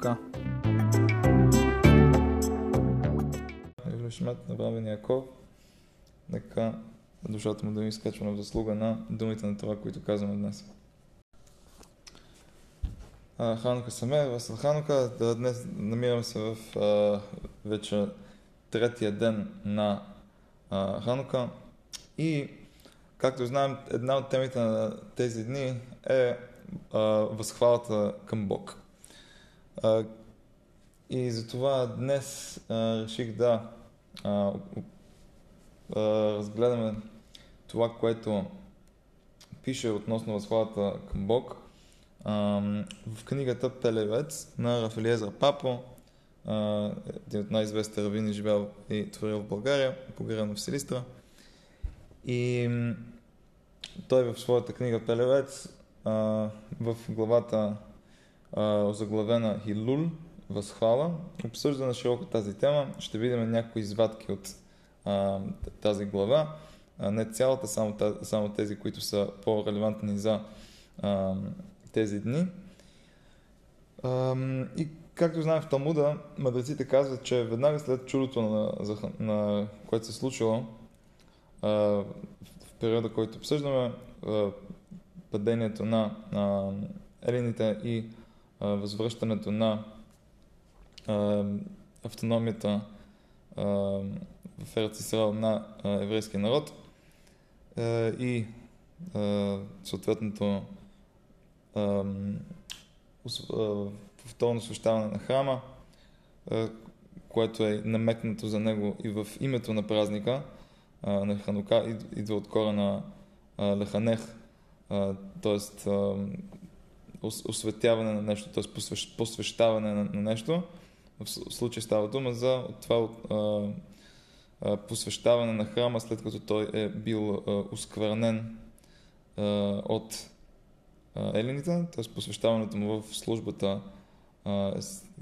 Ханука. Шмет на Бравен Яков. Нека душата му да ми изкачва в заслуга на думите на това, които казваме днес. Ханука Самер, Васил Ханука. Днес намираме се в вече третия ден на Ханука. И, както знаем, една от темите на тези дни е възхвалата към Бог. А, и затова днес реших да разгледаме това, което пише относно възхвалата към Бог в книгата Пелевец на Рафалиеза Папо, един от най-известните равини, живял и творил в България, погребан в Силистра. И той в своята книга Пелевец в главата а, заглавена Хилул, възхвала, обсъжда на широко тази тема. Ще видим някои извадки от а, тази глава. А, не цялата, само, само тези, които са по-релевантни за а, тези дни. А, и както знаем в Талмуда, мъдреците казват, че веднага след чудото, на, на, което се случило а, в периода, който обсъждаме, а, падението на, на елините и възвръщането на автономията в Ерц на еврейския народ и съответното а, повторно освещаване на храма, което е намекнато за него и в името на празника на Ханука, идва от корена Леханех, т.е. осветяване на нещо, т.е. посвещаване на, нещо. В случай става дума за това а, а, посвещаване на храма, след като той е бил а, осквернен а, от а, елините, т.е. посвещаването му в службата а,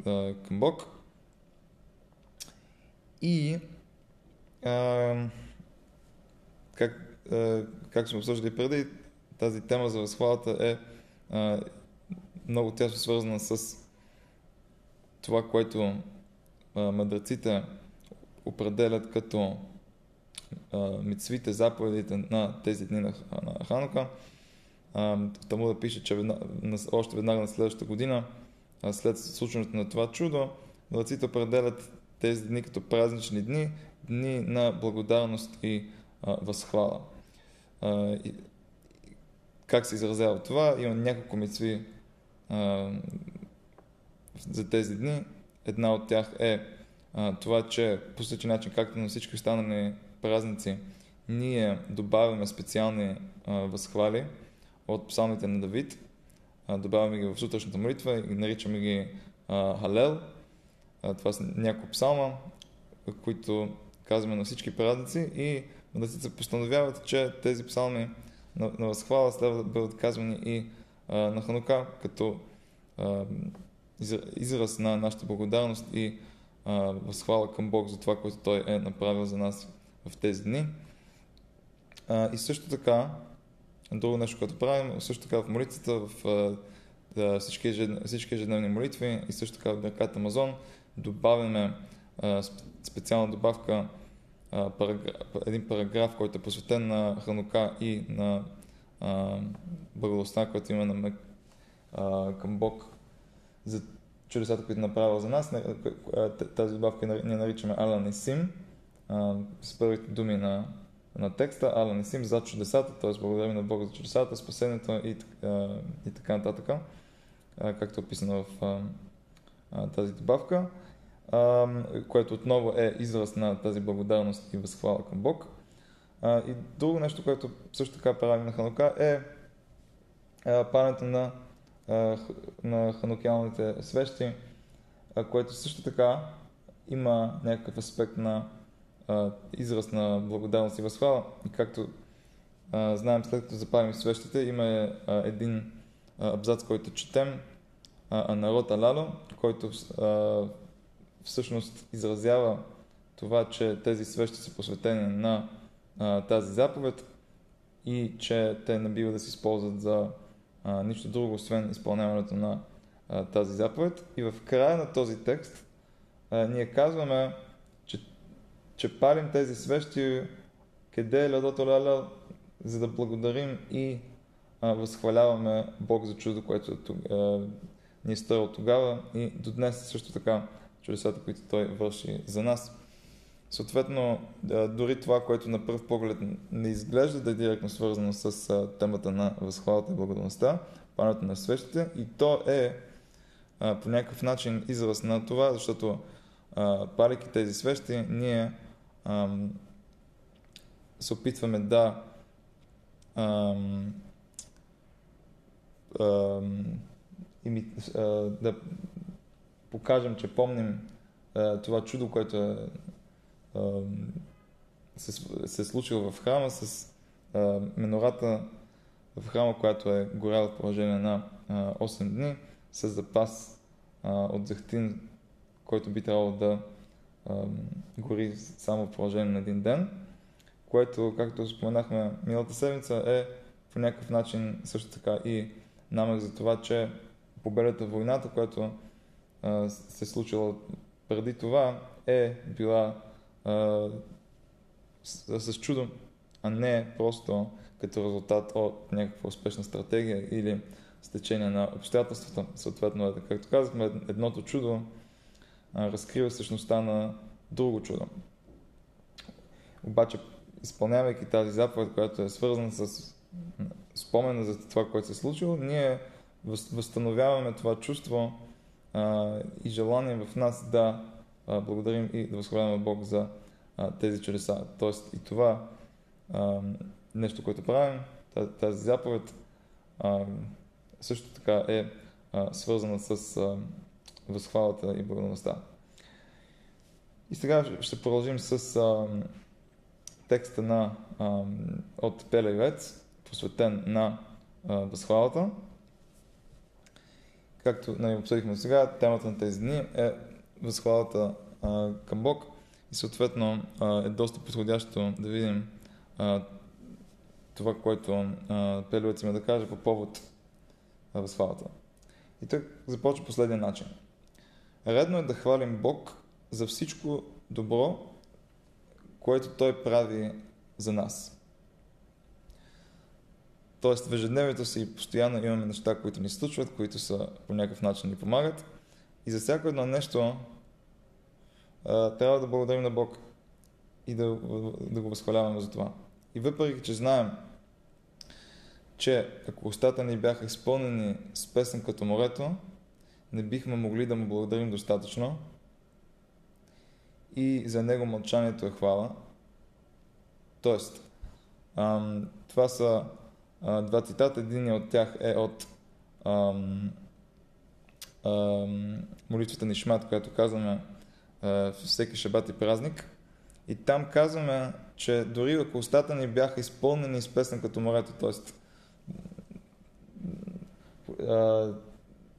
а, към Бог. И а, как, а, как сме обсъждали преди, тази тема за възхвалата е много тясно свързана с това, което а, мъдреците определят като а, мицвите, заповедите на тези дни на, на Ханука. Тому да пише, че ведна, още веднага на следващата година, след случването на това чудо, мъдреците определят тези дни като празнични дни, дни на благодарност и възхвала. Как се изразява това? Има няколко мицви за тези дни. Една от тях е а, това, че по същия начин, както на всички останали празници, ние добавяме специални а, възхвали от псалмите на Давид. А, добавяме ги в сутрешната молитва и наричаме ги а, Халел. А, това са няколко псалма, които казваме на всички празници и мъдреците постановяват, че тези псалми на, на възхвала следва да бъдат казвани и на Ханука, като израз на нашата благодарност и възхвала към Бог за това, което Той е направил за нас в тези дни. И също така, друго нещо, което правим, също така в молитвата, в всички, ежедневни, всички ежедневни молитви и също така в Беркат Амазон, добавяме специална добавка, един параграф, който е посветен на Ханука и на благодарността, която има на, а, към Бог за чудесата, които направил за нас. Тази добавка ние наричаме Ала Несим, с първите думи на, на текста, Ала Несим за чудесата, т.е. благодарим на Бога за чудесата, спасението и, и така нататък, както е описано в тази добавка, което отново е израз на тази благодарност и възхвала към Бог. И друго нещо, което също така правим на Ханука е палянето на на ханукиалните свещи, което също така има някакъв аспект на израз на благодарност и възхвала. И както знаем, след като запалим свещите, има един абзац, който четем, а, народ Алало, който всъщност изразява това, че тези свещи са посветени на тази заповед и че те не бива да се използват за а, нищо друго, освен изпълняването на а, тази заповед. И в края на този текст а, ние казваме, че, че палим тези свещи, къде е ледото ляля, за да благодарим и а, възхваляваме Бог за чудо, което а, ни е стоял тогава и до днес също така чудесата, които Той върши за нас. Съответно, дори това, което на пръв поглед не изглежда да е директно свързано с темата на възхвалата и благодарността, пането на свещите, и то е по някакъв начин израз на това, защото палики тези свещи, ние се опитваме да да покажем, че помним това чудо, което е се, се е случило в храма с а, менората в храма, която е горяла в продължение на а, 8 дни, с запас а, от захтин, който би трябвало да а, гори само в продължение на един ден, което, както споменахме миналата седмица, е по някакъв начин също така и намек за това, че победата в войната, която а, се е случила преди това, е била с, с чудо, а не просто като резултат от някаква успешна стратегия или стечение на обстоятелствата. Съответно, както казахме, едното чудо а, разкрива същността на друго чудо. Обаче, изпълнявайки тази заповед, която е свързана с спомена за това, което се е случило, ние възстановяваме това чувство а, и желание в нас да а, благодарим и да възхваляваме Бог за а, тези чудеса. Тоест и това а, нещо, което правим, тази, заповед, а, също така е а, свързана с а, възхвалата и благодарността. И сега ще продължим с а, текста на, а, от Пелевец, посветен на а, възхвалата. Както нали, обсъдихме сега, темата на тези дни е възхвалата а, към Бог и съответно е доста подходящо да видим това, което Пелевец има да каже по повод възхвалата. И тук започва последния начин. Редно е да хвалим Бог за всичко добро, което Той прави за нас. Тоест в ежедневието си постоянно имаме неща, които ни случват, които са по някакъв начин ни помагат. И за всяко едно нещо трябва да благодарим на Бог и да, да го възхваляваме за това. И въпреки, че знаем, че ако устата ни бяха изпълнени с песен като морето, не бихме могли да му благодарим достатъчно и за него мълчанието е хвала. Тоест, ам, това са а, два цитата. Един от тях е от ам, ам, молитвата ни Шмат, която казваме всеки шабат и празник. И там казваме, че дори ако устата ни бяха изпълнени с песен като морето, т.е.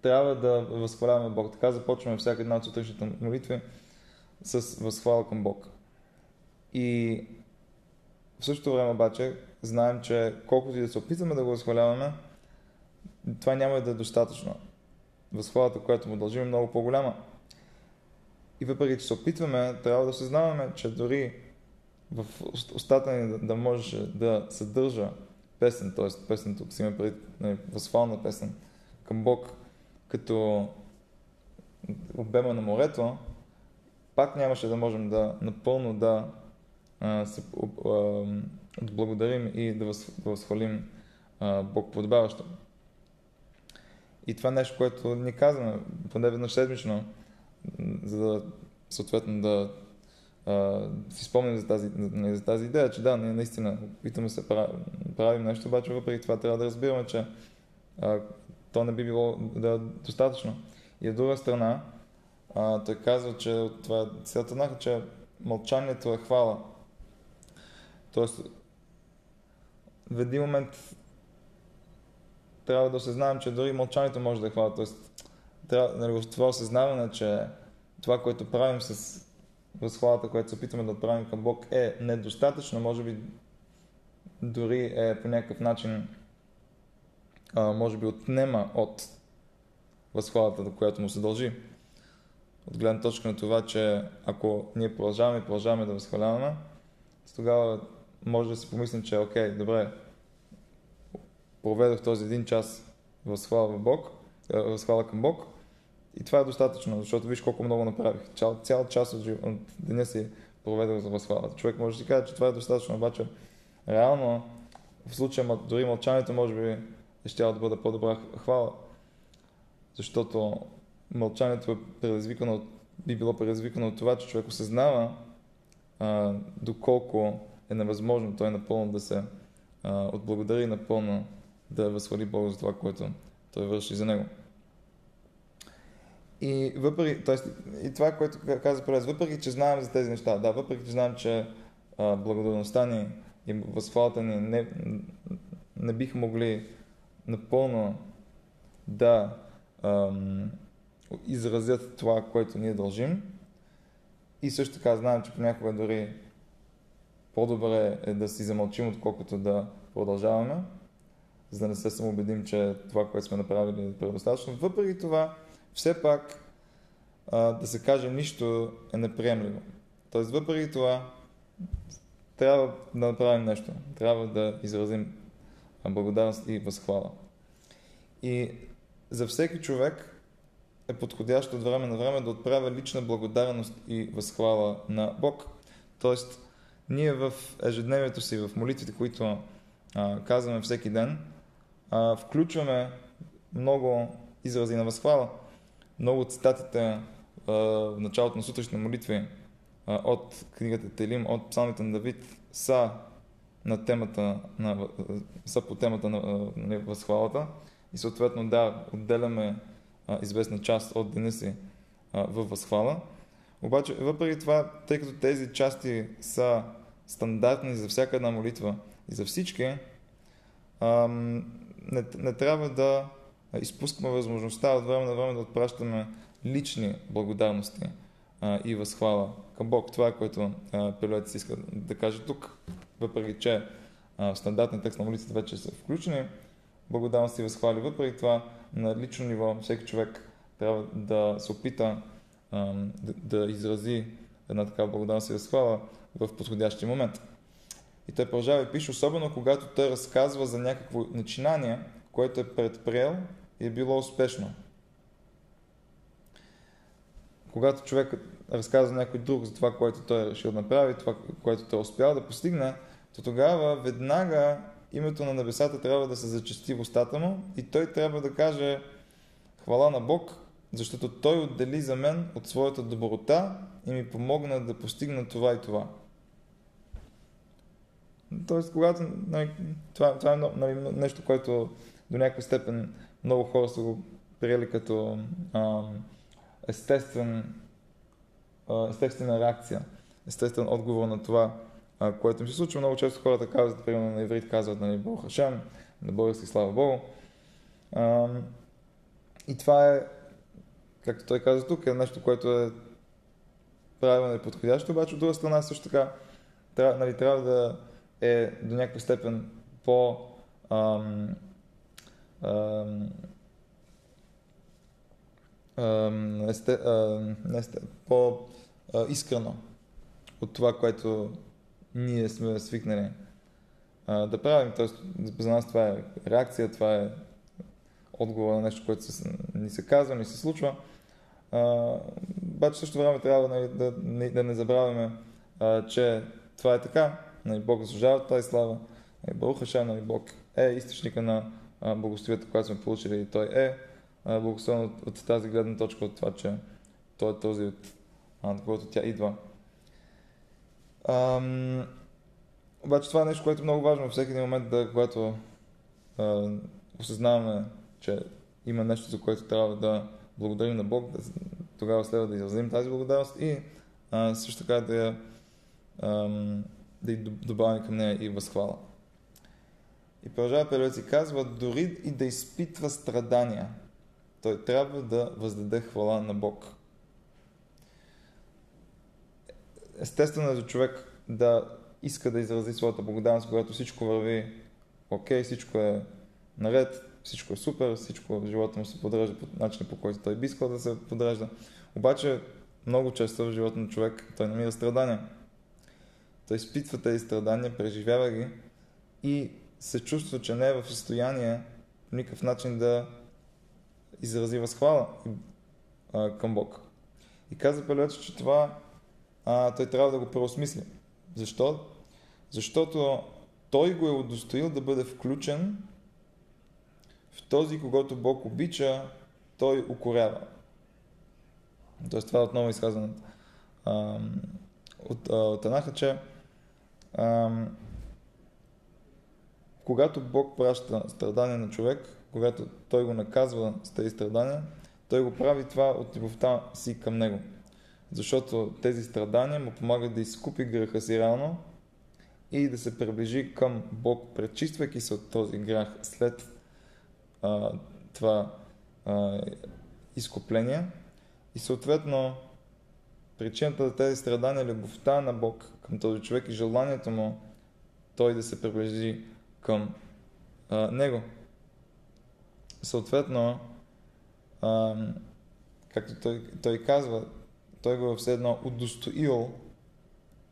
трябва да възхваляваме Бог. Така започваме всяка една от сутрешните молитви с възхвала към Бог. И в същото време обаче знаем, че колкото и да се опитваме да го възхваляваме, това няма да е достатъчно. Възхвалата, която му дължим е много по-голяма. И въпреки, че се опитваме, трябва да съзнаваме, че дори в устата ни да, да може да съдържа песен, т.е. песен тук си има преди нали, възхвална песен към Бог, като обема на морето, пак нямаше да можем да напълно да а, се а, и да, да възхвалим а, Бог подобаващо. И това нещо, което ни казваме, поне веднъж седмично, за да съответно да а, си спомним за тази, за тази идея, че да, ние наистина опитаме се правим нещо, обаче въпреки това трябва да разбираме, че а, то не би било да, достатъчно. И от друга страна, а, той казва, че това е цялата че мълчанието е хвала. Тоест, в един момент трябва да осъзнаем, че дори мълчанието може да е хвала. Тоест, трябва, нали, това осъзнаване, че това, което правим с възхвалата, което се опитваме да отправим към Бог е недостатъчно, може би дори е по някакъв начин а, може би отнема от възхвалата, до която му се дължи. От гледна точка на това, че ако ние продължаваме и продължаваме да възхваляваме, тогава може да си помислим, че окей, добре, проведох този един час възхвала, в Бог, възхвала към Бог и това е достатъчно, защото виж колко много направих. Цял, цял час от, от деня си проведох за възхвалата. Човек може да си каже, че това е достатъчно, обаче реално в случая дори мълчанието може би ще да бъде по-добра хвала, защото мълчанието е предизвикано, би било предизвикано от това, че човек осъзнава а, доколко е невъзможно той напълно да се а, отблагодари напълно да възхвали Бога за това, което той върши за него. И въпреки, т.е. и това, което каза Прелез, въпреки, че знаем за тези неща, да, въпреки, че знаем, че а, благодарността ни и възхвалата ни не, не бих могли напълно да ам, изразят това, което ние дължим. И също така знаем, че понякога дори по-добре е да си замълчим, отколкото да продължаваме, за да не се самоубедим, че това, което сме направили е предостатъчно. Въпреки това, все пак а, да се каже нищо е неприемливо. Тоест, въпреки това, трябва да направим нещо. Трябва да изразим благодарност и възхвала. И за всеки човек е подходящо от време на време да отправя лична благодарност и възхвала на Бог. Тоест, ние в ежедневието си, в молитвите, които а, казваме всеки ден, а, включваме много изрази на възхвала. Много от цитатите в началото на сутрешни молитви от книгата Телим, от псалмите на Давид са на темата на, са по темата на, на, на възхвалата и съответно да, отделяме а, известна част от деня си във възхвала. Обаче, въпреки това, тъй като тези части са стандартни за всяка една молитва и за всички, ам, не, не трябва да изпускаме възможността от време на време да отпращаме лични благодарности а, и възхвала към Бог. Това е което Пилет си иска да каже тук, въпреки че а, в стандартния текст на молитвата вече са включени благодарности и възхвали. Въпреки това на лично ниво всеки човек трябва да се опита а, да, да изрази една такава благодарност и възхвала в подходящия момент. И той продължава и пише, особено когато той разказва за някакво начинание, което е предприел и е било успешно. Когато човек разказва някой друг за това, което той е решил да направи, това, което той е успял да постигне, то тогава веднага името на небесата трябва да се зачести в устата му и той трябва да каже хвала на Бог, защото той отдели за мен от своята доброта и ми помогна да постигна това и това. Тоест, когато нали, това, това е нали, нещо, което до някаква степен много хора са го приели като а, естествен, а, естествена реакция, естествен отговор на това, а, което ми се случва. Много често хората казват, примерно на иврит казват, нали, Бог Хашем, на български слава Богу. А, и това е, както той каза тук, е нещо, което е правилно и подходящо, обаче от друга страна също така трябва, нали, трябва да е до някаква степен по ам, ам, ам, есте, ам, есте, по-искрено от това, което ние сме свикнали а, да правим. Тоест, за нас това е реакция, това е отговор на нещо, което се, ни се казва, ни се случва. обаче също време трябва нали, да, да, не забравяме, а, че това е така. Нали, Бог заслужава тази слава. Нали, Бог Хашем, нали, Бог е източника на благословията, която сме получили и Той е благословен от, тази гледна точка, от това, че Той е този, от, от който тя идва. Ам, обаче това е нещо, което е много важно във всеки един момент, да, когато а, осъзнаваме, че има нещо, за което трябва да благодарим на Бог, да, тогава следва да изразим тази благодарност и а, също така да я да й добавим към нея и възхвала. И продължава Пелец и казва, дори и да изпитва страдания, той трябва да въздаде хвала на Бог. Естествено е за човек да иска да изрази своята благодарност, когато всичко върви окей, всичко е наред, всичко е супер, всичко в живота му се подрежда по начина по който той би искал да се подрежда. Обаче много често в живота на човек той намира страдания. Той изпитва тези страдания, преживява ги и се чувства, че не е в състояние по никакъв начин да изрази възхвала а, към Бог. И каза Пелевец, че това а, той трябва да го преосмисли. Защо? Защото той го е удостоил да бъде включен в този, когато Бог обича, той укорява. Тоест това е отново изказано от, от Анаха, че а, когато Бог праща страдания на човек, когато той го наказва с тези страдания, той го прави това от любовта си към него. Защото тези страдания му помагат да изкупи греха си реално и да се приближи към Бог, пречиствайки се от този грях след а, това а, изкупление. И съответно, причината за тези страдания е любовта на Бог към този човек и желанието му той да се приближи към а, него. Съответно, а, както той, той казва, той го е все едно удостоил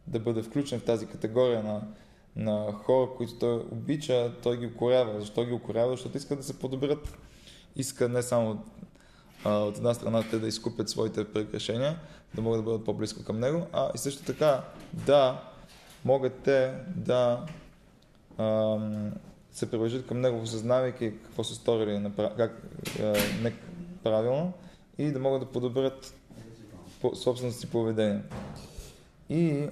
да бъде включен в тази категория на, на хора, които той обича, той ги укорява. Защо ги укорява? Защото иска да се подобрят. Иска не само а, от една страна те да изкупят своите прегрешения, да могат да бъдат по-близко към него, а и също така да могат те да се приближат към него, осъзнавайки какво са сторили как, а, неправилно и да могат да подобрят по, собственото си поведение. И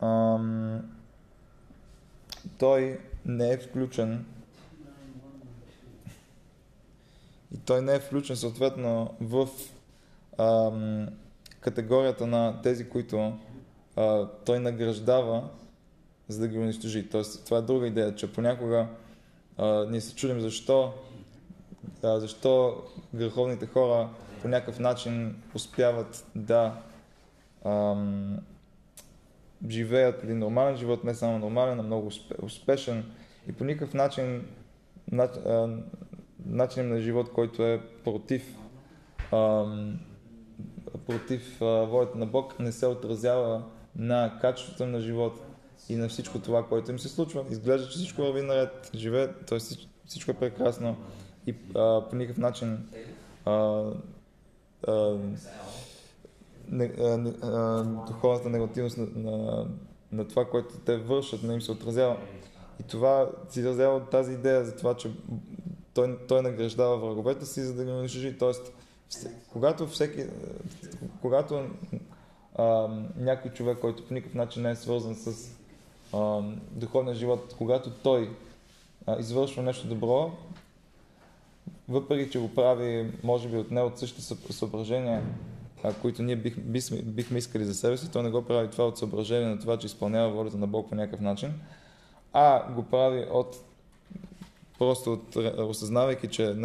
ам, той не е включен и той не е включен съответно в ам, категорията на тези, които а, той награждава, за да ги унищожи. Тоест, това е друга идея, че понякога а, ние се чудим защо, а, защо греховните хора по някакъв начин успяват да ам, живеят един нормален живот, не само нормален, а много успешен и по никакъв начин начин на живот, който е против ам, против а, волята на Бог, не се отразява на качеството на живот и на всичко това, което им се случва. Изглежда, че всичко върви наред, живее, т.е. всичко е прекрасно и а, по никакъв начин а, духовната негативност на, на, на това, което те вършат, не им се отразява. И това си изразява от тази идея за това, че той, той награждава враговете си, за да ги унищожи. Тоест, когато всеки, когато а, някой човек, който по никакъв начин не е свързан с а, духовния живот, когато той а, извършва нещо добро, въпреки че го прави, може би от не от същите съображения, които ние бих, бих, бихме искали за себе си, той не го прави това от съображение на това, че изпълнява волята на Бог по някакъв начин, а го прави от просто от, осъзнавайки, че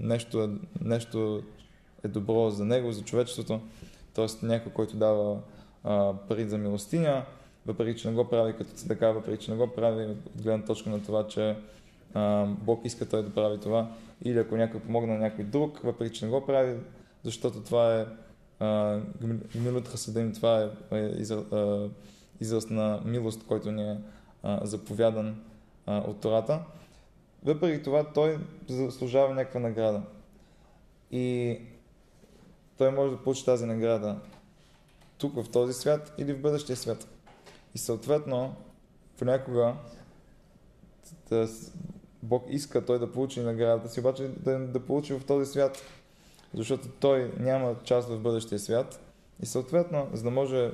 нещо е, нещо е добро за него, за човечеството, т.е. някой, който дава а, пари за милостиня, въпреки че не го прави като така, въпреки че не го прави от гледна точка на това, че а, Бог иска той да прави това, или ако някой помогне на някой друг, въпреки че не го прави, защото това е Гмилут Хасадим, това е, е израз, израз на милост, който ни е а, заповядан а, от Тората. Въпреки това той заслужава някаква награда. И той може да получи тази награда тук в този свят или в бъдещия свят. И съответно, понякога да, Бог иска той да получи наградата си, обаче да, да получи в този свят, защото той няма част в бъдещия свят и съответно, за да може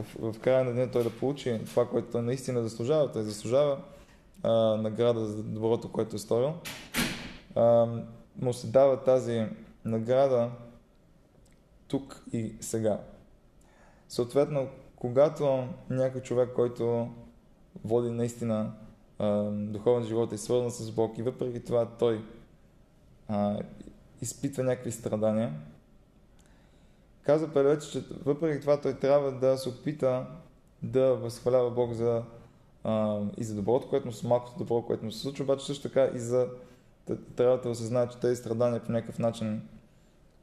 в, в края на деня той да получи това, което той наистина заслужава, той заслужава а, награда за доброто, което е сторил, а, му се дава тази награда тук и сега. Съответно, когато някой човек, който води наистина духовен живот е свързан с Бог и въпреки това той а, изпитва някакви страдания, казва Пелевец, че въпреки това той трябва да се опита да възхвалява Бог за а, и за доброто, което с малкото добро, което му се случва, обаче също така и за трябва да осъзнае, че тези страдания по някакъв начин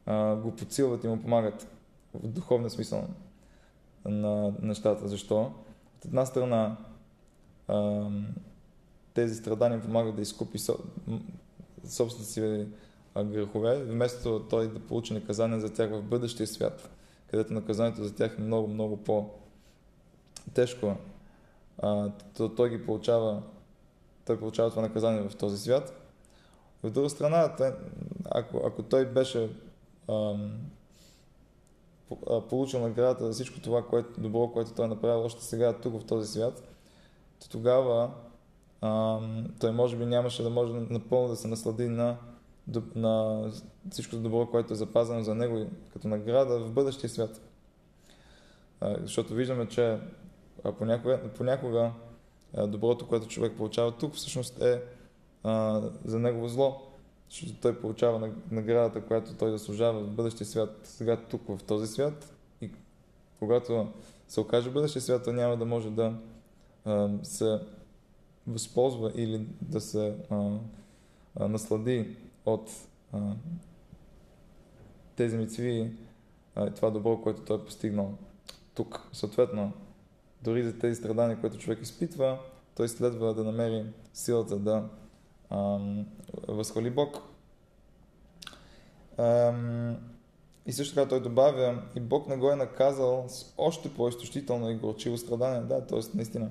а, го подсилват и му помагат в духовния смисъл на нещата. Защо? От една страна тези страдания помагат да изкупи собствените си грехове, вместо той да получи наказание за тях в бъдещия свят, където наказанието за тях е много, много по-тежко. То, той ги получава, той получава това наказание в този свят. От друга страна, ако, ако той беше ам, получил наградата за всичко това което, добро, което той е направил още сега тук в този свят, то тогава ам, той може би нямаше да може напълно да се наслади на, на всичко добро, което е запазено за него като награда в бъдещия свят. А, защото виждаме, че понякога, понякога доброто, което човек получава тук, всъщност е а, за негово зло, защото той получава наградата, която той заслужава в бъдещия свят, сега тук в този свят и когато се окаже бъдещия свят, той няма да може да а, се възползва или да се а, а, наслади от а, тези мицви и това добро, което той е постигнал тук. Съответно, дори за тези страдания, които човек изпитва, той следва да намери силата да възхвали Бог. И също така той добавя, и Бог не го е наказал с още по-изтощително и горчиво страдание. Да, т.е. наистина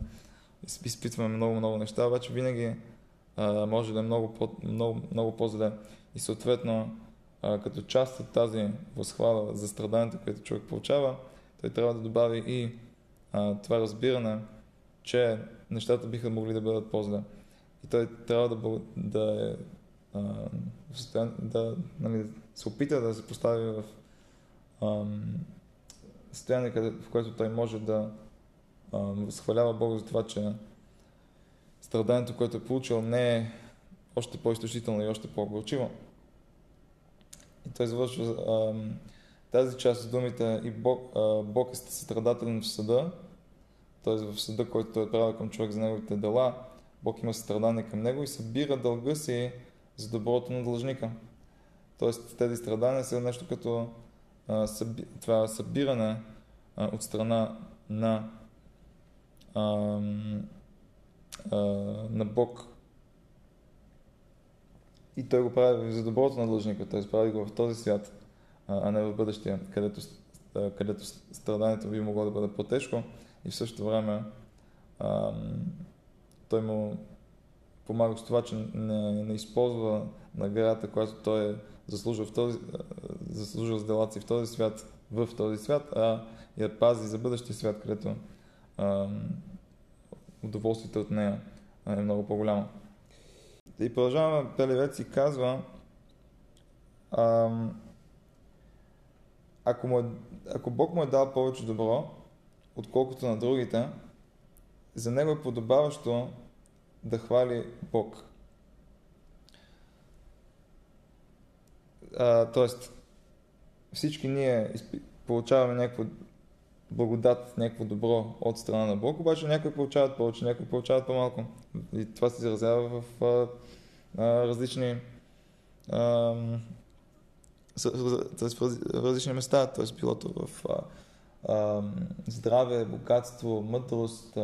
изпитваме много, много неща, обаче винаги а, може да е много, по, много, много по-зле. И съответно, а, като част от тази възхвала за страданието, което човек получава, той трябва да добави и а, това разбиране, че нещата биха могли да бъдат по-зле. Той трябва да, да, е, а, да нали, се опита да се постави в а, състояние, в което той може да а, възхвалява Бог за това, че страданието, което е получил, не е още по-изтощително и още по-горчиво. И той завършва тази част с думите и Бог, а, Бог е състрадателен в съда, т.е. в съда, който той е правил към човек за неговите дела, Бог има страдание към него и събира дълга си за доброто на длъжника. Тоест тези страдания са нещо като а, съби, това събиране а, от страна на, а, а, на Бог. И той го прави за доброто на длъжника, т.е. прави го в този свят, а не в бъдещия, където, където страданието би могло да бъде по-тежко и в същото време той му помага с това, че не, не използва наградата, която той е заслужил, в този, заслужил с делата си в този свят, в този свят, а я пази за бъдещия свят, където а, удоволствието от нея е много по-голямо. И продължаваме, Пелевец и казва, а, ако, му е, ако Бог му е дал повече добро, отколкото на другите, за него е подобаващо да хвали Бог. А, тоест, всички ние получаваме някакво благодат, някакво добро от страна на Бог, обаче някои получават повече, някои получават по-малко. И това се изразява в а, а, различни а, в различни места, т.е. пилото в а, здраве, богатство, мъдрост,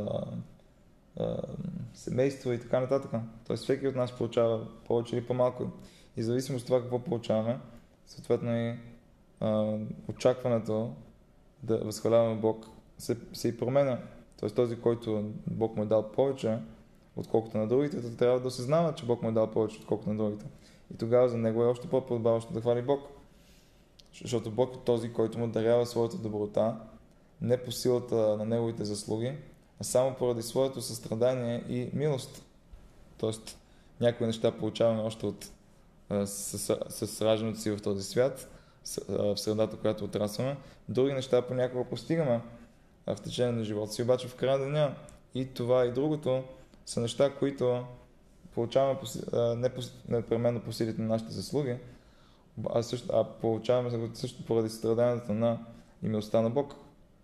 семейство и така нататък. Тоест всеки от нас получава повече или по-малко. И в зависимост от това какво получаваме, съответно и очакването да възхваляваме Бог се, се и променя. Тоест този, който Бог му е дал повече, отколкото на другите, то трябва да осъзнава, че Бог му е дал повече, отколкото на другите. И тогава за него е още по-подбаващо да хвали Бог. Защото Бог е този, който му дарява своята доброта, не по силата на неговите заслуги, а само поради своето състрадание и милост. Тоест, някои неща получаваме още от с, с, с раждането си в този свят, с, в средата, която отрасваме. Други неща понякога постигаме в течение на живота си, обаче в края деня и това и другото са неща, които получаваме не непременно по силите на нашите заслуги, а, също, а получаваме също поради страданието на и милостта на Бог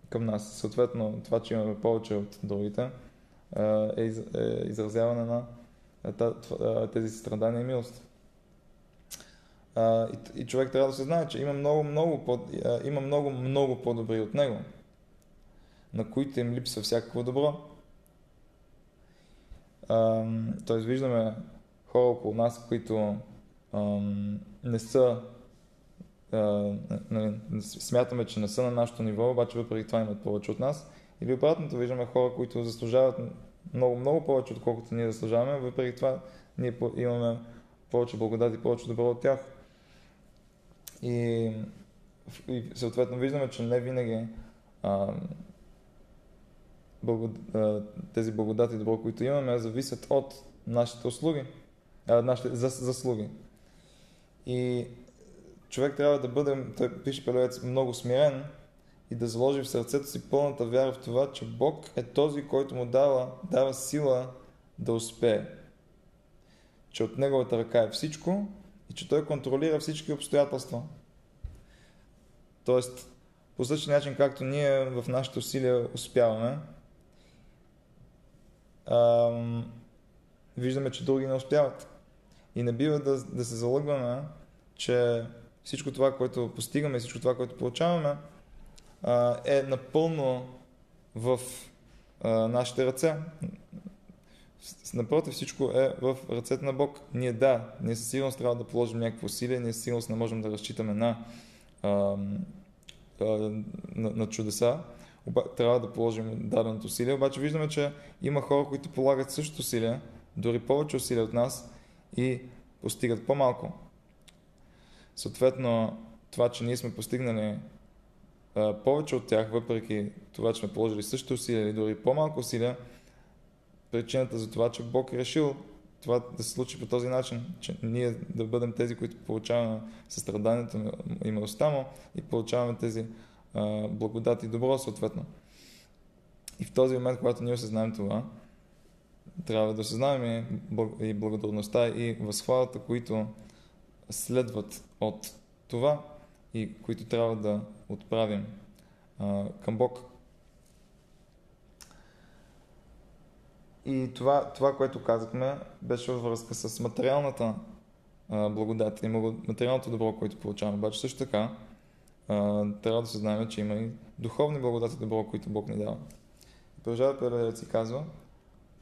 към нас. Съответно, това, че имаме повече от другите, е, е изразяване на тези страдания и милост. И, и човек трябва да се знае, че има много, много, по, има много, много по-добри от него, на които им липсва всякакво добро. Тоест виждаме хора около нас, които ам, не са нали, смятаме, че не са на нашето ниво, обаче въпреки това имат повече от нас. Или обратното, виждаме хора, които заслужават много, много повече, отколкото ние заслужаваме, въпреки това ние имаме повече благодат и повече добро от тях. И, и съответно виждаме, че не винаги а, благод, а, тези благодати и добро, които имаме, зависят от нашите услуги, а, нашите заслуги. И човек трябва да бъде, той пише Пелевец, много смирен и да заложи в сърцето си пълната вяра в това, че Бог е този, който му дава, дава сила да успее. Че от неговата ръка е всичко и че той контролира всички обстоятелства. Тоест, по същия начин, както ние в нашите усилия успяваме, ам, виждаме, че други не успяват. И не бива да, да се залъгваме, че всичко това, което постигаме, всичко това, което получаваме, е напълно в нашите ръце. Напротив, всичко е в ръцете на Бог. Ние да, ние със сигурност трябва да положим някакво усилие, ние със сигурност не можем да разчитаме на, на, на чудеса, трябва да положим даденото усилие, обаче виждаме, че има хора, които полагат същото усилие, дори повече усилия от нас и постигат по-малко. Съответно, това, че ние сме постигнали а, повече от тях, въпреки това, че сме положили същото усилия или дори по-малко усилия, причината за това, че Бог е решил това да се случи по този начин, че ние да бъдем тези, които получаваме състраданието и милостта му и получаваме тези а, благодати и добро съответно. И в този момент, когато ние осъзнаем това, трябва да осъзнаем и благодарността и възхвалата, които следват от това и които трябва да отправим а, към Бог. И това, това, което казахме, беше във връзка с материалната а, благодат и материалното добро, което получаваме. Обаче също така а, трябва да се знаем, че има и духовни благодати добро, които Бог ни дава. Продължава Пелевец и казва,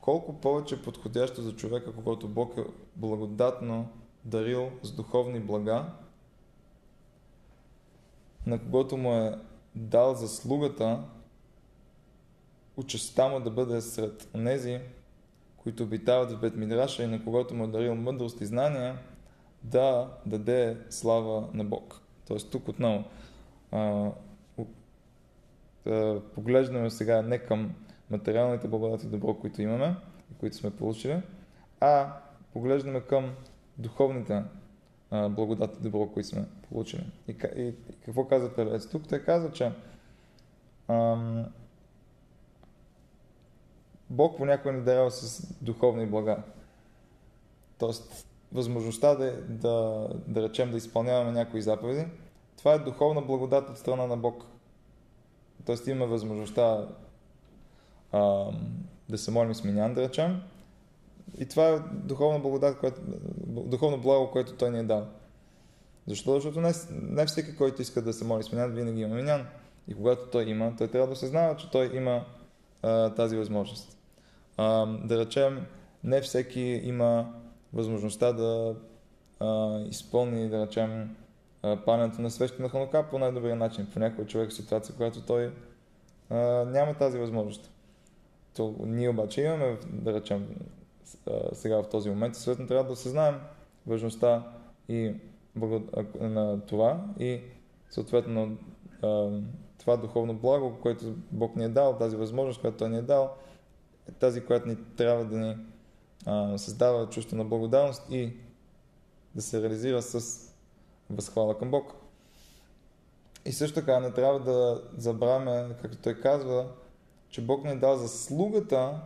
колко повече подходящо за човека, когато Бог е благодатно дарил с духовни блага, на когото му е дал заслугата, участта му да бъде сред онези, които обитават в Бетмидраша и на когото му е дарил мъдрост и знания, да даде слава на Бог. Тоест тук отново а, да поглеждаме сега не към материалните благодати и добро, които имаме които сме получили, а поглеждаме към духовните благодати и добро, които сме получили. И, и, и какво казва Пелец тук? Той казва, че ам, Бог понякога ни дарява с духовни блага. Тоест, възможността да, да, да речем да изпълняваме някои заповеди, това е духовна благодат от страна на Бог. Тоест имаме възможността ам, да се молим с минян, да речем, и това е духовна благодат, което, духовно благо, което той ни е дал. Защо? Защото не, не всеки, който иска да се моли с минян, винаги има минян. И когато той има, той трябва да се че той има а, тази възможност. А, да речем, не всеки има възможността да а, изпълни, да речем, пането на свещи на Ханука по най-добрия начин. По някой човек ситуация, която той а, няма тази възможност. То, ние обаче имаме, да речем, сега в този момент. Съответно трябва да осъзнаем важността и на това и съответно това духовно благо, което Бог ни е дал, тази възможност, която Той ни е дал, е тази, която ни трябва да ни създава чувство на благодарност и да се реализира с възхвала към Бог. И също така не трябва да забравяме, както той казва, че Бог ни е дал заслугата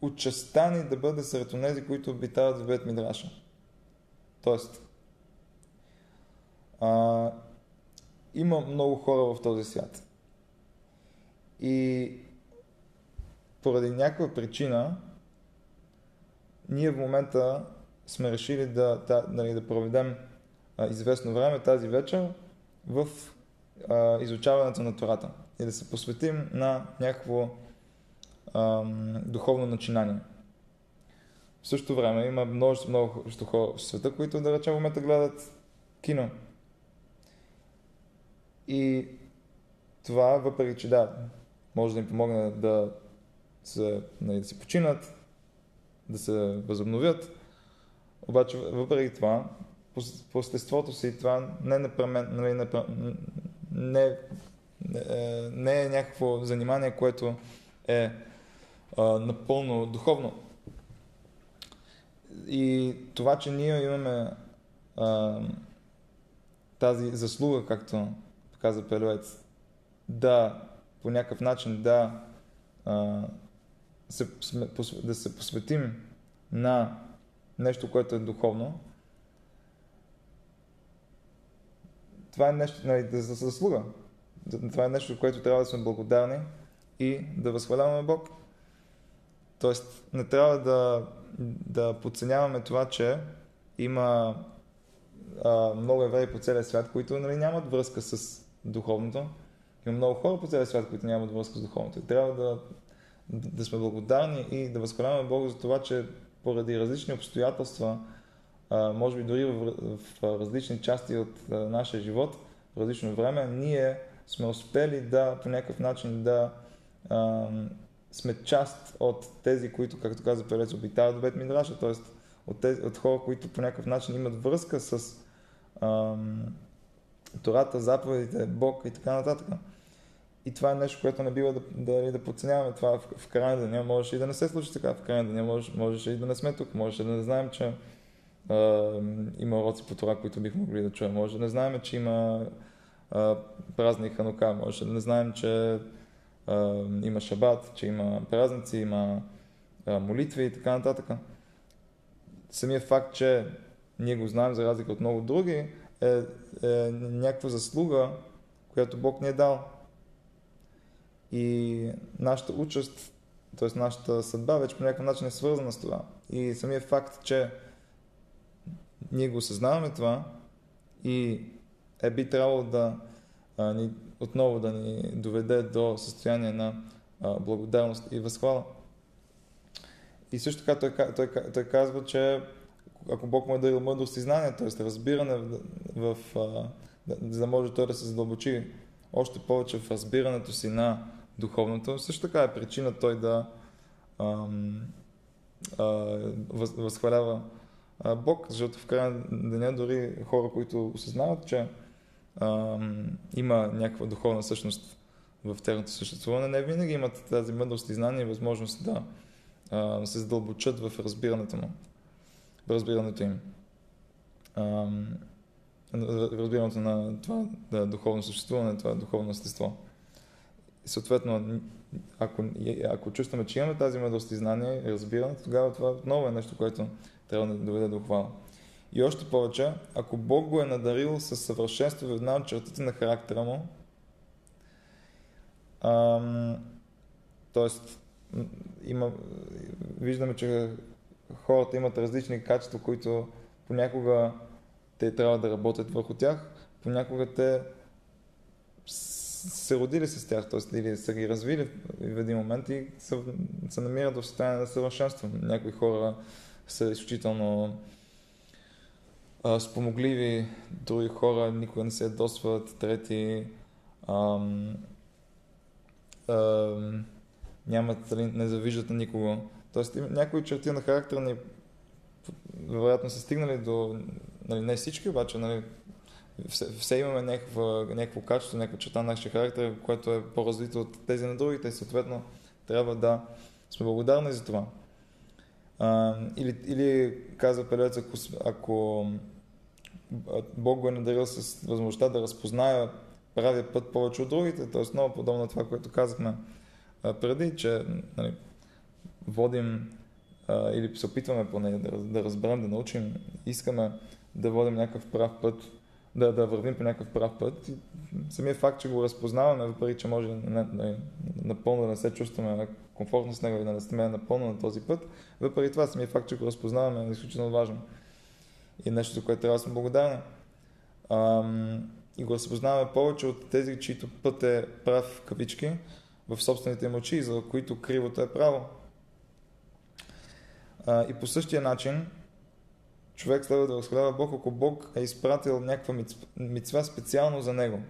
от частта ни да бъде сред тези, които обитават в Бет Мидраша. Тоест, а, има много хора в този свят. И поради някаква причина ние в момента сме решили да, да, нали, да проведем а, известно време тази вечер в а, изучаването на Тората и да се посветим на някакво а, духовно начинание. В същото време има множество много хора в света, които да речем в момента гледат кино. И това, въпреки че да, може да им помогне да, се, нали, да си починат, да се възобновят, обаче въпреки това, по, по естеството си това не, непремен, нали, не, не, не, не е някакво занимание, което е а, напълно духовно. И това, че ние имаме а, тази заслуга, както каза Пелевец, да по някакъв начин да, а, се, да се посветим на нещо, което е духовно, това е нещо, нали, за заслуга. Това е нещо, което трябва да сме благодарни и да възхваляваме Бог. Тоест, не трябва да, да подценяваме това, че има а, много евреи по целия свят, които нали, нямат връзка с духовното. Има много хора по целия свят, които нямат връзка с духовното. И трябва да, да сме благодарни и да възхваляваме Бога за това, че поради различни обстоятелства, може би дори в, различни части от а, нашия живот, в различно време, ние сме успели да по някакъв начин да сме част от тези, които, както каза Пелец, обитават Бет Мидраша, т.е. От, тези, от хора, които по някакъв начин имат връзка с ам, Тората, заповедите, Бог и така нататък. И това е нещо, което не бива да, да, да подценяваме това в, в крайна деня. Можеше и да не се случи така в крайна деня, може, можеше и да не сме тук, можеше да не знаем, че има уроци по това, които бихме могли да чуем. Може да не знаем, че има а, празник Ханука, може да не знаем, че има шабат, че има празници, има молитви и така нататък. Самия факт, че ние го знаем за разлика от много други, е, е някаква заслуга, която Бог ни е дал. И нашата участ, т.е. нашата съдба вече по някакъв начин е свързана с това. И самия факт, че ние го осъзнаваме това и е би трябвало да а, ни, отново да ни доведе до състояние на а, благодарност и възхвала. И също така той, той, той, той казва, че ако Бог му е дарил мъдрост и знание, т.е. разбиране в, в, в за да може той да се задълбочи още повече в разбирането си на духовното, също така е причина той да ам, а, въз, възхвалява а, Бог, защото в края на деня дори хора, които осъзнават, че ам, има някаква духовна същност в тяхното съществуване, не винаги имат тази мъдрост и знание и възможност да а, се задълбочат в разбирането му, в разбирането им. Ам, разбирането на това да, духовно съществуване, това духовно естество. И съответно, ако, ако чувстваме, че имаме тази мъдрост и знание и разбиране, тогава това отново е нещо, което трябва да доведе до хвала. И още повече, ако Бог го е надарил със съвършенство в една от чертите на характера му, ам, т.е. има, виждаме, че хората имат различни качества, които понякога те трябва да работят върху тях, понякога те се родили с тях, т.е. или са ги развили в един момент и се, се намират в състояние на съвършенство. Някои хора са изключително а, спомогливи, други хора никога не се ядосват, трети ам, ам, нямат, нали, не завиждат на никого. Тоест някои черти на характера ни вероятно са стигнали до, нали, не всички, обаче нали, все, все имаме някакво, някакво качество, някаква черта на нашия характер, което е по-развито от тези на другите и съответно трябва да сме благодарни за това. А, или, или казва Пелец, ако, ако Бог го е надарил с възможността да разпозная правия път повече от другите, т.е. много подобно на това, което казахме а, преди, че нали, водим а, или се опитваме поне да, да разберем, да научим, искаме да водим някакъв прав път, да, да вървим по някакъв прав път. И самия факт, че го разпознаваме, въпреки че може не, не, напълно да не се чувстваме комфортно с него и да не сме напълно на този път. Въпреки това, самия факт, че го разпознаваме е изключително важно. И нещо, за което трябва да сме благодарни. Ам, и го разпознаваме повече от тези, чието път е прав кавички в собствените им очи, за които кривото е право. А, и по същия начин, човек следва да възхвалява Бог, ако Бог е изпратил някаква мицва специално за него.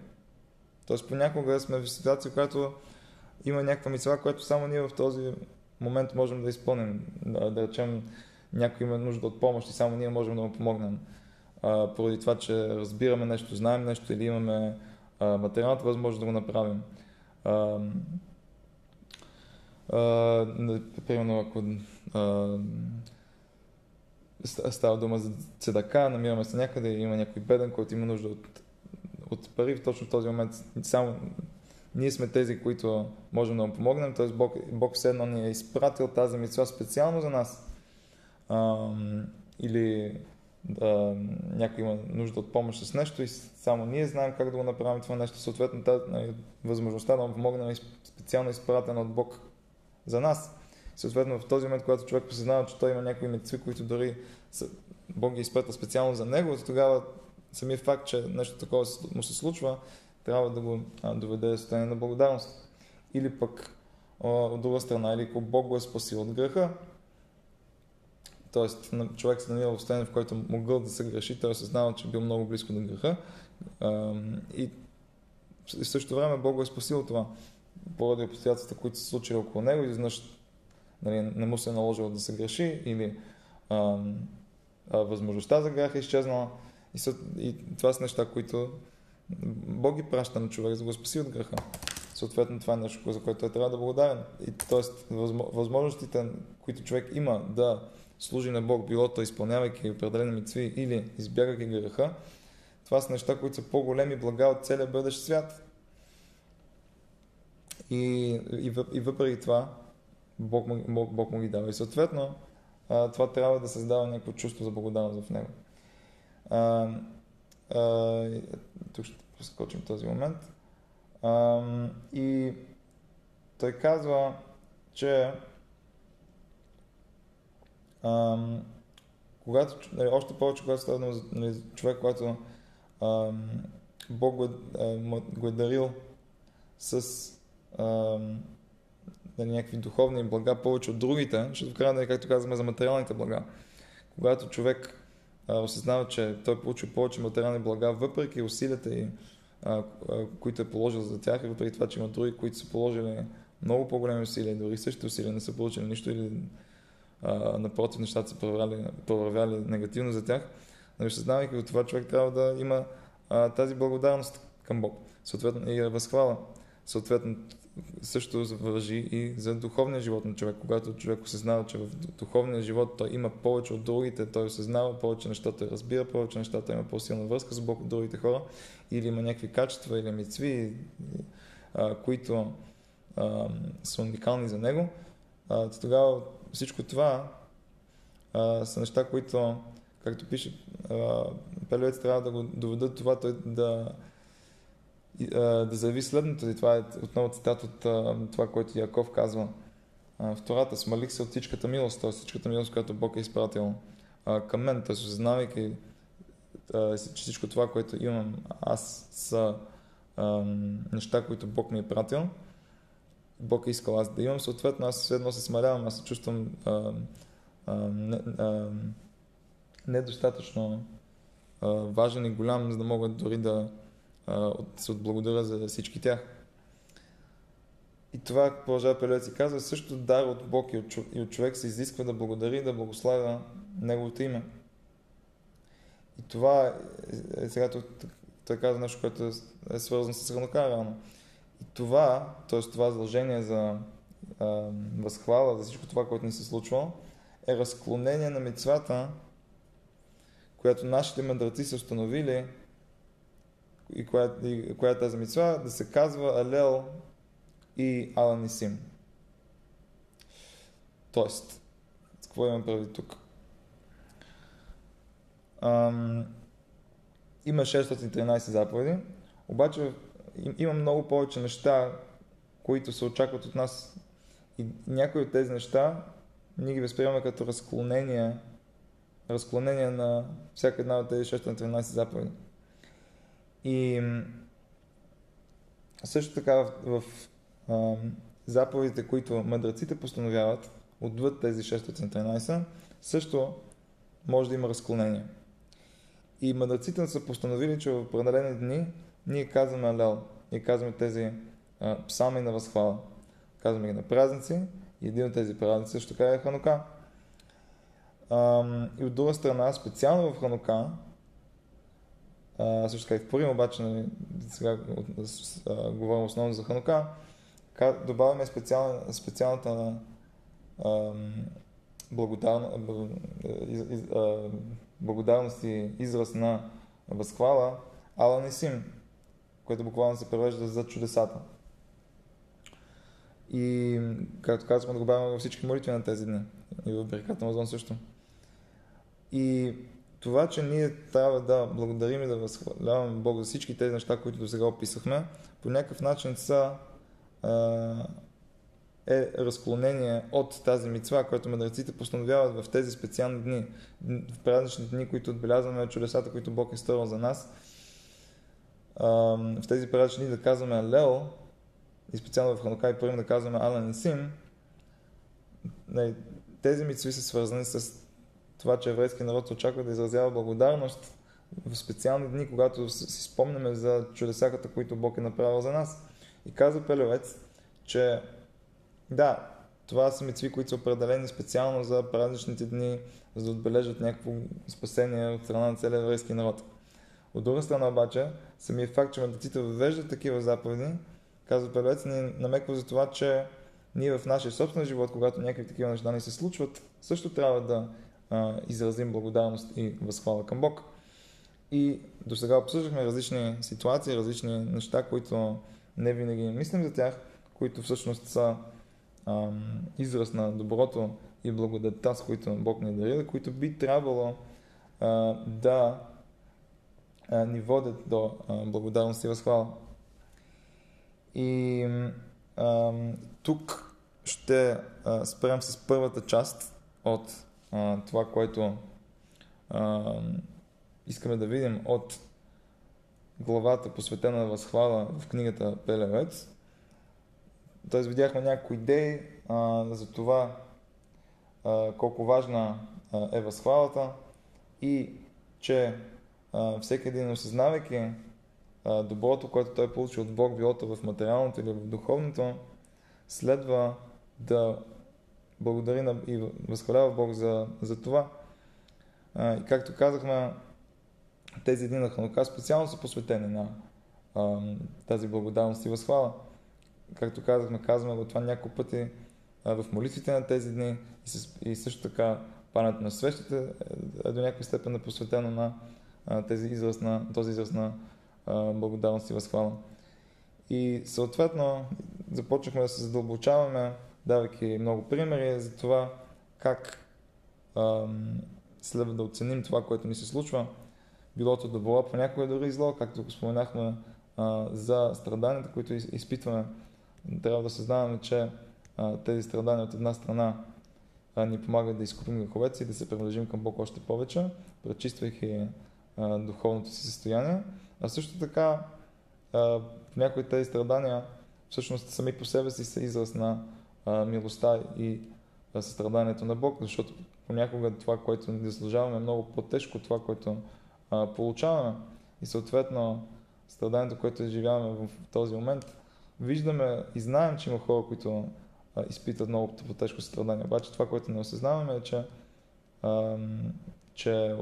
Тоест понякога сме в ситуация, в която има някаква мицва, която само ние в този момент можем да изпълним. Да, да речем, някой има нужда от помощ и само ние можем да му помогнем. А, поради това, че разбираме нещо, знаем нещо или имаме а, материалната възможност да го направим. А, а, примерно, ако а, става дума за цедака, намираме се някъде и има някой беден, който има нужда от, от пари, точно в този момент само ние сме тези, които можем да му помогнем, т.е. Бог, Бог все едно ни е изпратил тази мисля специално за нас. А, или да, някой има нужда от помощ с нещо и само ние знаем как да го направим това нещо. Съответно, тази, възможността да му помогнем е специално изпратена от Бог за нас. Съответно, в този момент, когато човек посъзнава, че той има някои мецви, които дори са, Бог ги изпрата специално за него, тогава самия факт, че нещо такова му се случва, трябва да го доведе до състояние на благодарност. Или пък от друга страна, или ако Бог го е спасил от греха, т.е. човек се намира в състояние, в който могъл да се греши, той съзнава, че е бил много близко до греха и в същото време Бог го е спасил това поради обстоятелствата, които са случили около него, изведнъж нали, не му се е наложило да се греши или а, а, възможността за греха е изчезнала. И, и това са неща, които Бог ги праща на човек, за да го спаси от греха. Съответно, това е нещо, за което той трябва да е благодарен. И, тоест, възможностите, които човек има да служи на Бог, било то изпълнявайки определени митцви или избягайки греха, това са неща, които са по-големи блага от целия бъдещ свят. И, и, и въпреки това, Бог, Бог, Бог му ги дава. И съответно, това трябва да създава някакво чувство за благодарност в него. А, а, тук ще прескочим този момент. А, и той казва, че а, когато, нали, още повече, когато става нали, човек, който а, Бог го е, го е дарил с а, нали, някакви духовни блага повече от другите, защото в крайна както казваме за материалните блага. Когато човек осъзнава, че той получил повече материални блага, въпреки усилията, и, а, които е положил за тях, въпреки това, че има други, които са положили много по-големи усилия, дори същите усилия не са получили нищо или а, напротив, нещата са провървяли негативно за тях, нали, осъзнавайки от това, човек трябва да има а, тази благодарност към Бог, съответно и възхвала. Съответно, също въжи и за духовния живот на човек. Когато човек осъзнава, че в духовния живот той има повече от другите, той осъзнава повече неща, той разбира повече неща, той има по-силна връзка с Бог от другите хора, или има някакви качества или мицви, а, които а, са уникални за него, а, тогава всичко това а, са неща, които, както пише, пелевец трябва да го доведат това, той да да заяви следното, и това е отново цитат от това, което Яков казва втората, смалих се от всичката милост, т.е. всичката милост, която Бог е изпратил към мен, т.е. осъзнавайки, че всичко това, което имам аз са неща, които Бог ми е пратил, Бог е искал аз да имам, съответно аз все едно се смалявам, аз се чувствам а, а, не, недостатъчно важен и голям, за да мога дори да се отблагодаря за всички тях. И това, продължава Пелец и казва, също дар от Бог и от, и от човек се изисква да благодари и да благославя Неговото име. И това е, е сега той, казва нещо, което е, е свързано с равнока рано. И това, т.е. това задължение за а, възхвала, за всичко това, което ни се случва, е разклонение на мецвата, която нашите мъдреци са установили и коя, и коя е тази митцва, да се казва Алел и Аланисим. Тоест, какво имам прави тук? Ам, има 613 заповеди, обаче има много повече неща, които се очакват от нас И някои от тези неща ние ги възприемаме като разклонение, разклонение на всяка една от тези 613 заповеди. И също така в, в а, заповедите, които мъдреците постановяват, отвъд тези 613, също може да има разклонение. И мъдреците са постановили, че в определени дни ние казваме Алел, ние казваме тези а, псалми на възхвала. Казваме ги на празници и един от тези празници също така е Ханука. А, и от друга страна, специално в Ханука, а, също така и в Пурим, обаче нали, сега а, говорим основно за Ханука, добавяме специал, специалната а, благодарна, благодарност и израз на възхвала Ала Нисим, което буквално се превежда за чудесата. И, както казваме, правим във всички молитви на тези дни. И в Береката Мазон също. И това, че ние трябва да благодарим и да възхваляваме Бог за всички тези неща, които до сега описахме, по някакъв начин са е разклонение от тази мицва, която мъдреците постановяват в тези специални дни, в празничните дни, които отбелязваме чудесата, които Бог е сторил за нас. В тези празнични дни да казваме Лео, и специално в Ханука и първим да казваме Алан и Сим, тези мицви са свързани с това, че еврейски народ се очаква да изразява благодарност в специални дни, когато си спомняме за чудесаката, които Бог е направил за нас. И каза Пелевец, че да, това са мецви, които са определени специално за празничните дни, за да отбележат някакво спасение от страна на целия еврейски народ. От друга страна обаче, самият факт, че мъдреците въвеждат такива заповеди, казва Пелец, ни намеква за това, че ние в нашия собствен живот, когато някакви такива неща ни се случват, също трябва да изразим благодарност и възхвала към Бог. И до сега обсъждахме различни ситуации, различни неща, които не винаги мислим за тях, които всъщност са ам, израз на доброто и благодатта, с които Бог ни дари, които би трябвало а, да а, ни водят до а, благодарност и възхвала. И а, тук ще а, спрем с първата част от това, което а, искаме да видим от главата посветена на възхвала в книгата Пелевец. Тоест видяхме някои идеи а, за това а, колко важна а, е възхвалата и че а, всеки един осъзнавайки а, доброто, което той получи от Бог, било то в материалното или в духовното, следва да благодари на, и възхвалява Бог за, за това. А, и както казахме, тези дни на Ханука специално са посветени на а, тази благодарност и възхвала както казахме, казваме го това няколко пъти а, в молитвите на тези дни и, с, и също така пането на свещите е, е до някаква степен е посветено на а, тези израз на, този израз на а, благодарност и възхвала. И съответно започнахме да се задълбочаваме, давайки много примери за това как а, следва да оценим това, което ни се случва. Билото добро, понякога дори зло, както го споменахме а, за страданията, които изпитваме трябва да съзнаваме, че а, тези страдания от една страна а, ни помагат да изкупим греховете и да се приближим към Бог още повече, пречиствайки а, духовното си състояние. А също така, а, някои тези страдания всъщност сами по себе си са израз на милостта и състраданието на Бог, защото понякога това, което ни заслужаваме е много по-тежко от това, което а, получаваме. И съответно, страданието, което изживяваме в този момент, виждаме и знаем, че има хора, които а, изпитат много по-тежко страдание. Обаче това, което не осъзнаваме е, че, а, че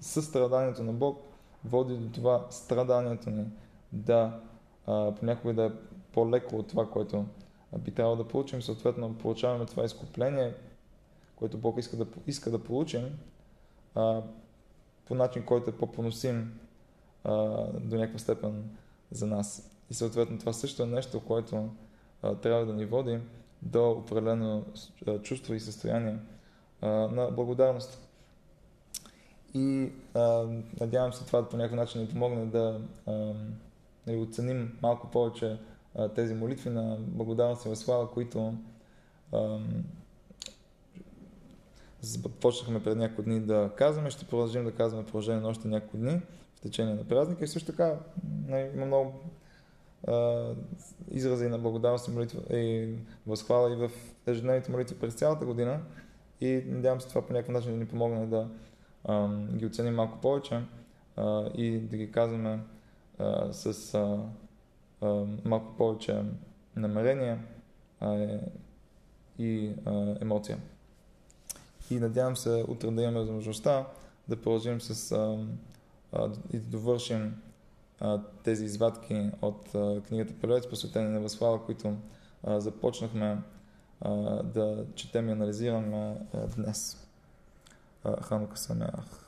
със страданието на Бог води до това страданието ни да а, понякога да е по-леко от това, което би трябвало да получим. Съответно, получаваме това изкупление, което Бог иска да, иска да получим а, по начин, който е по-поносим а, до някаква степен за нас. И съответно това също е нещо, което а, трябва да ни води до определено чувство и състояние а, на благодарност. И а, надявам се това по някакъв начин ни помогне да, а, да оценим малко повече тези молитви на благодарност и възслава, които започнахме пред няколко дни да казваме, ще продължим да казваме в продължение на още няколко дни в течение на празника. И също така нали, има много изрази на благодарност и, молитва, и възхвала и в ежедневните молитви през цялата година. И надявам се това по някакъв начин да ни помогне да ги оценим малко повече и да ги казваме с а, малко повече намерение а, и а, емоция. И надявам се утре да имаме възможността да продължим с а, а, и да довършим а, тези извадки от а, книгата Прелец, посветени на възхвала, които а, започнахме а, да четем и анализираме а, днес. Ханука Самеах.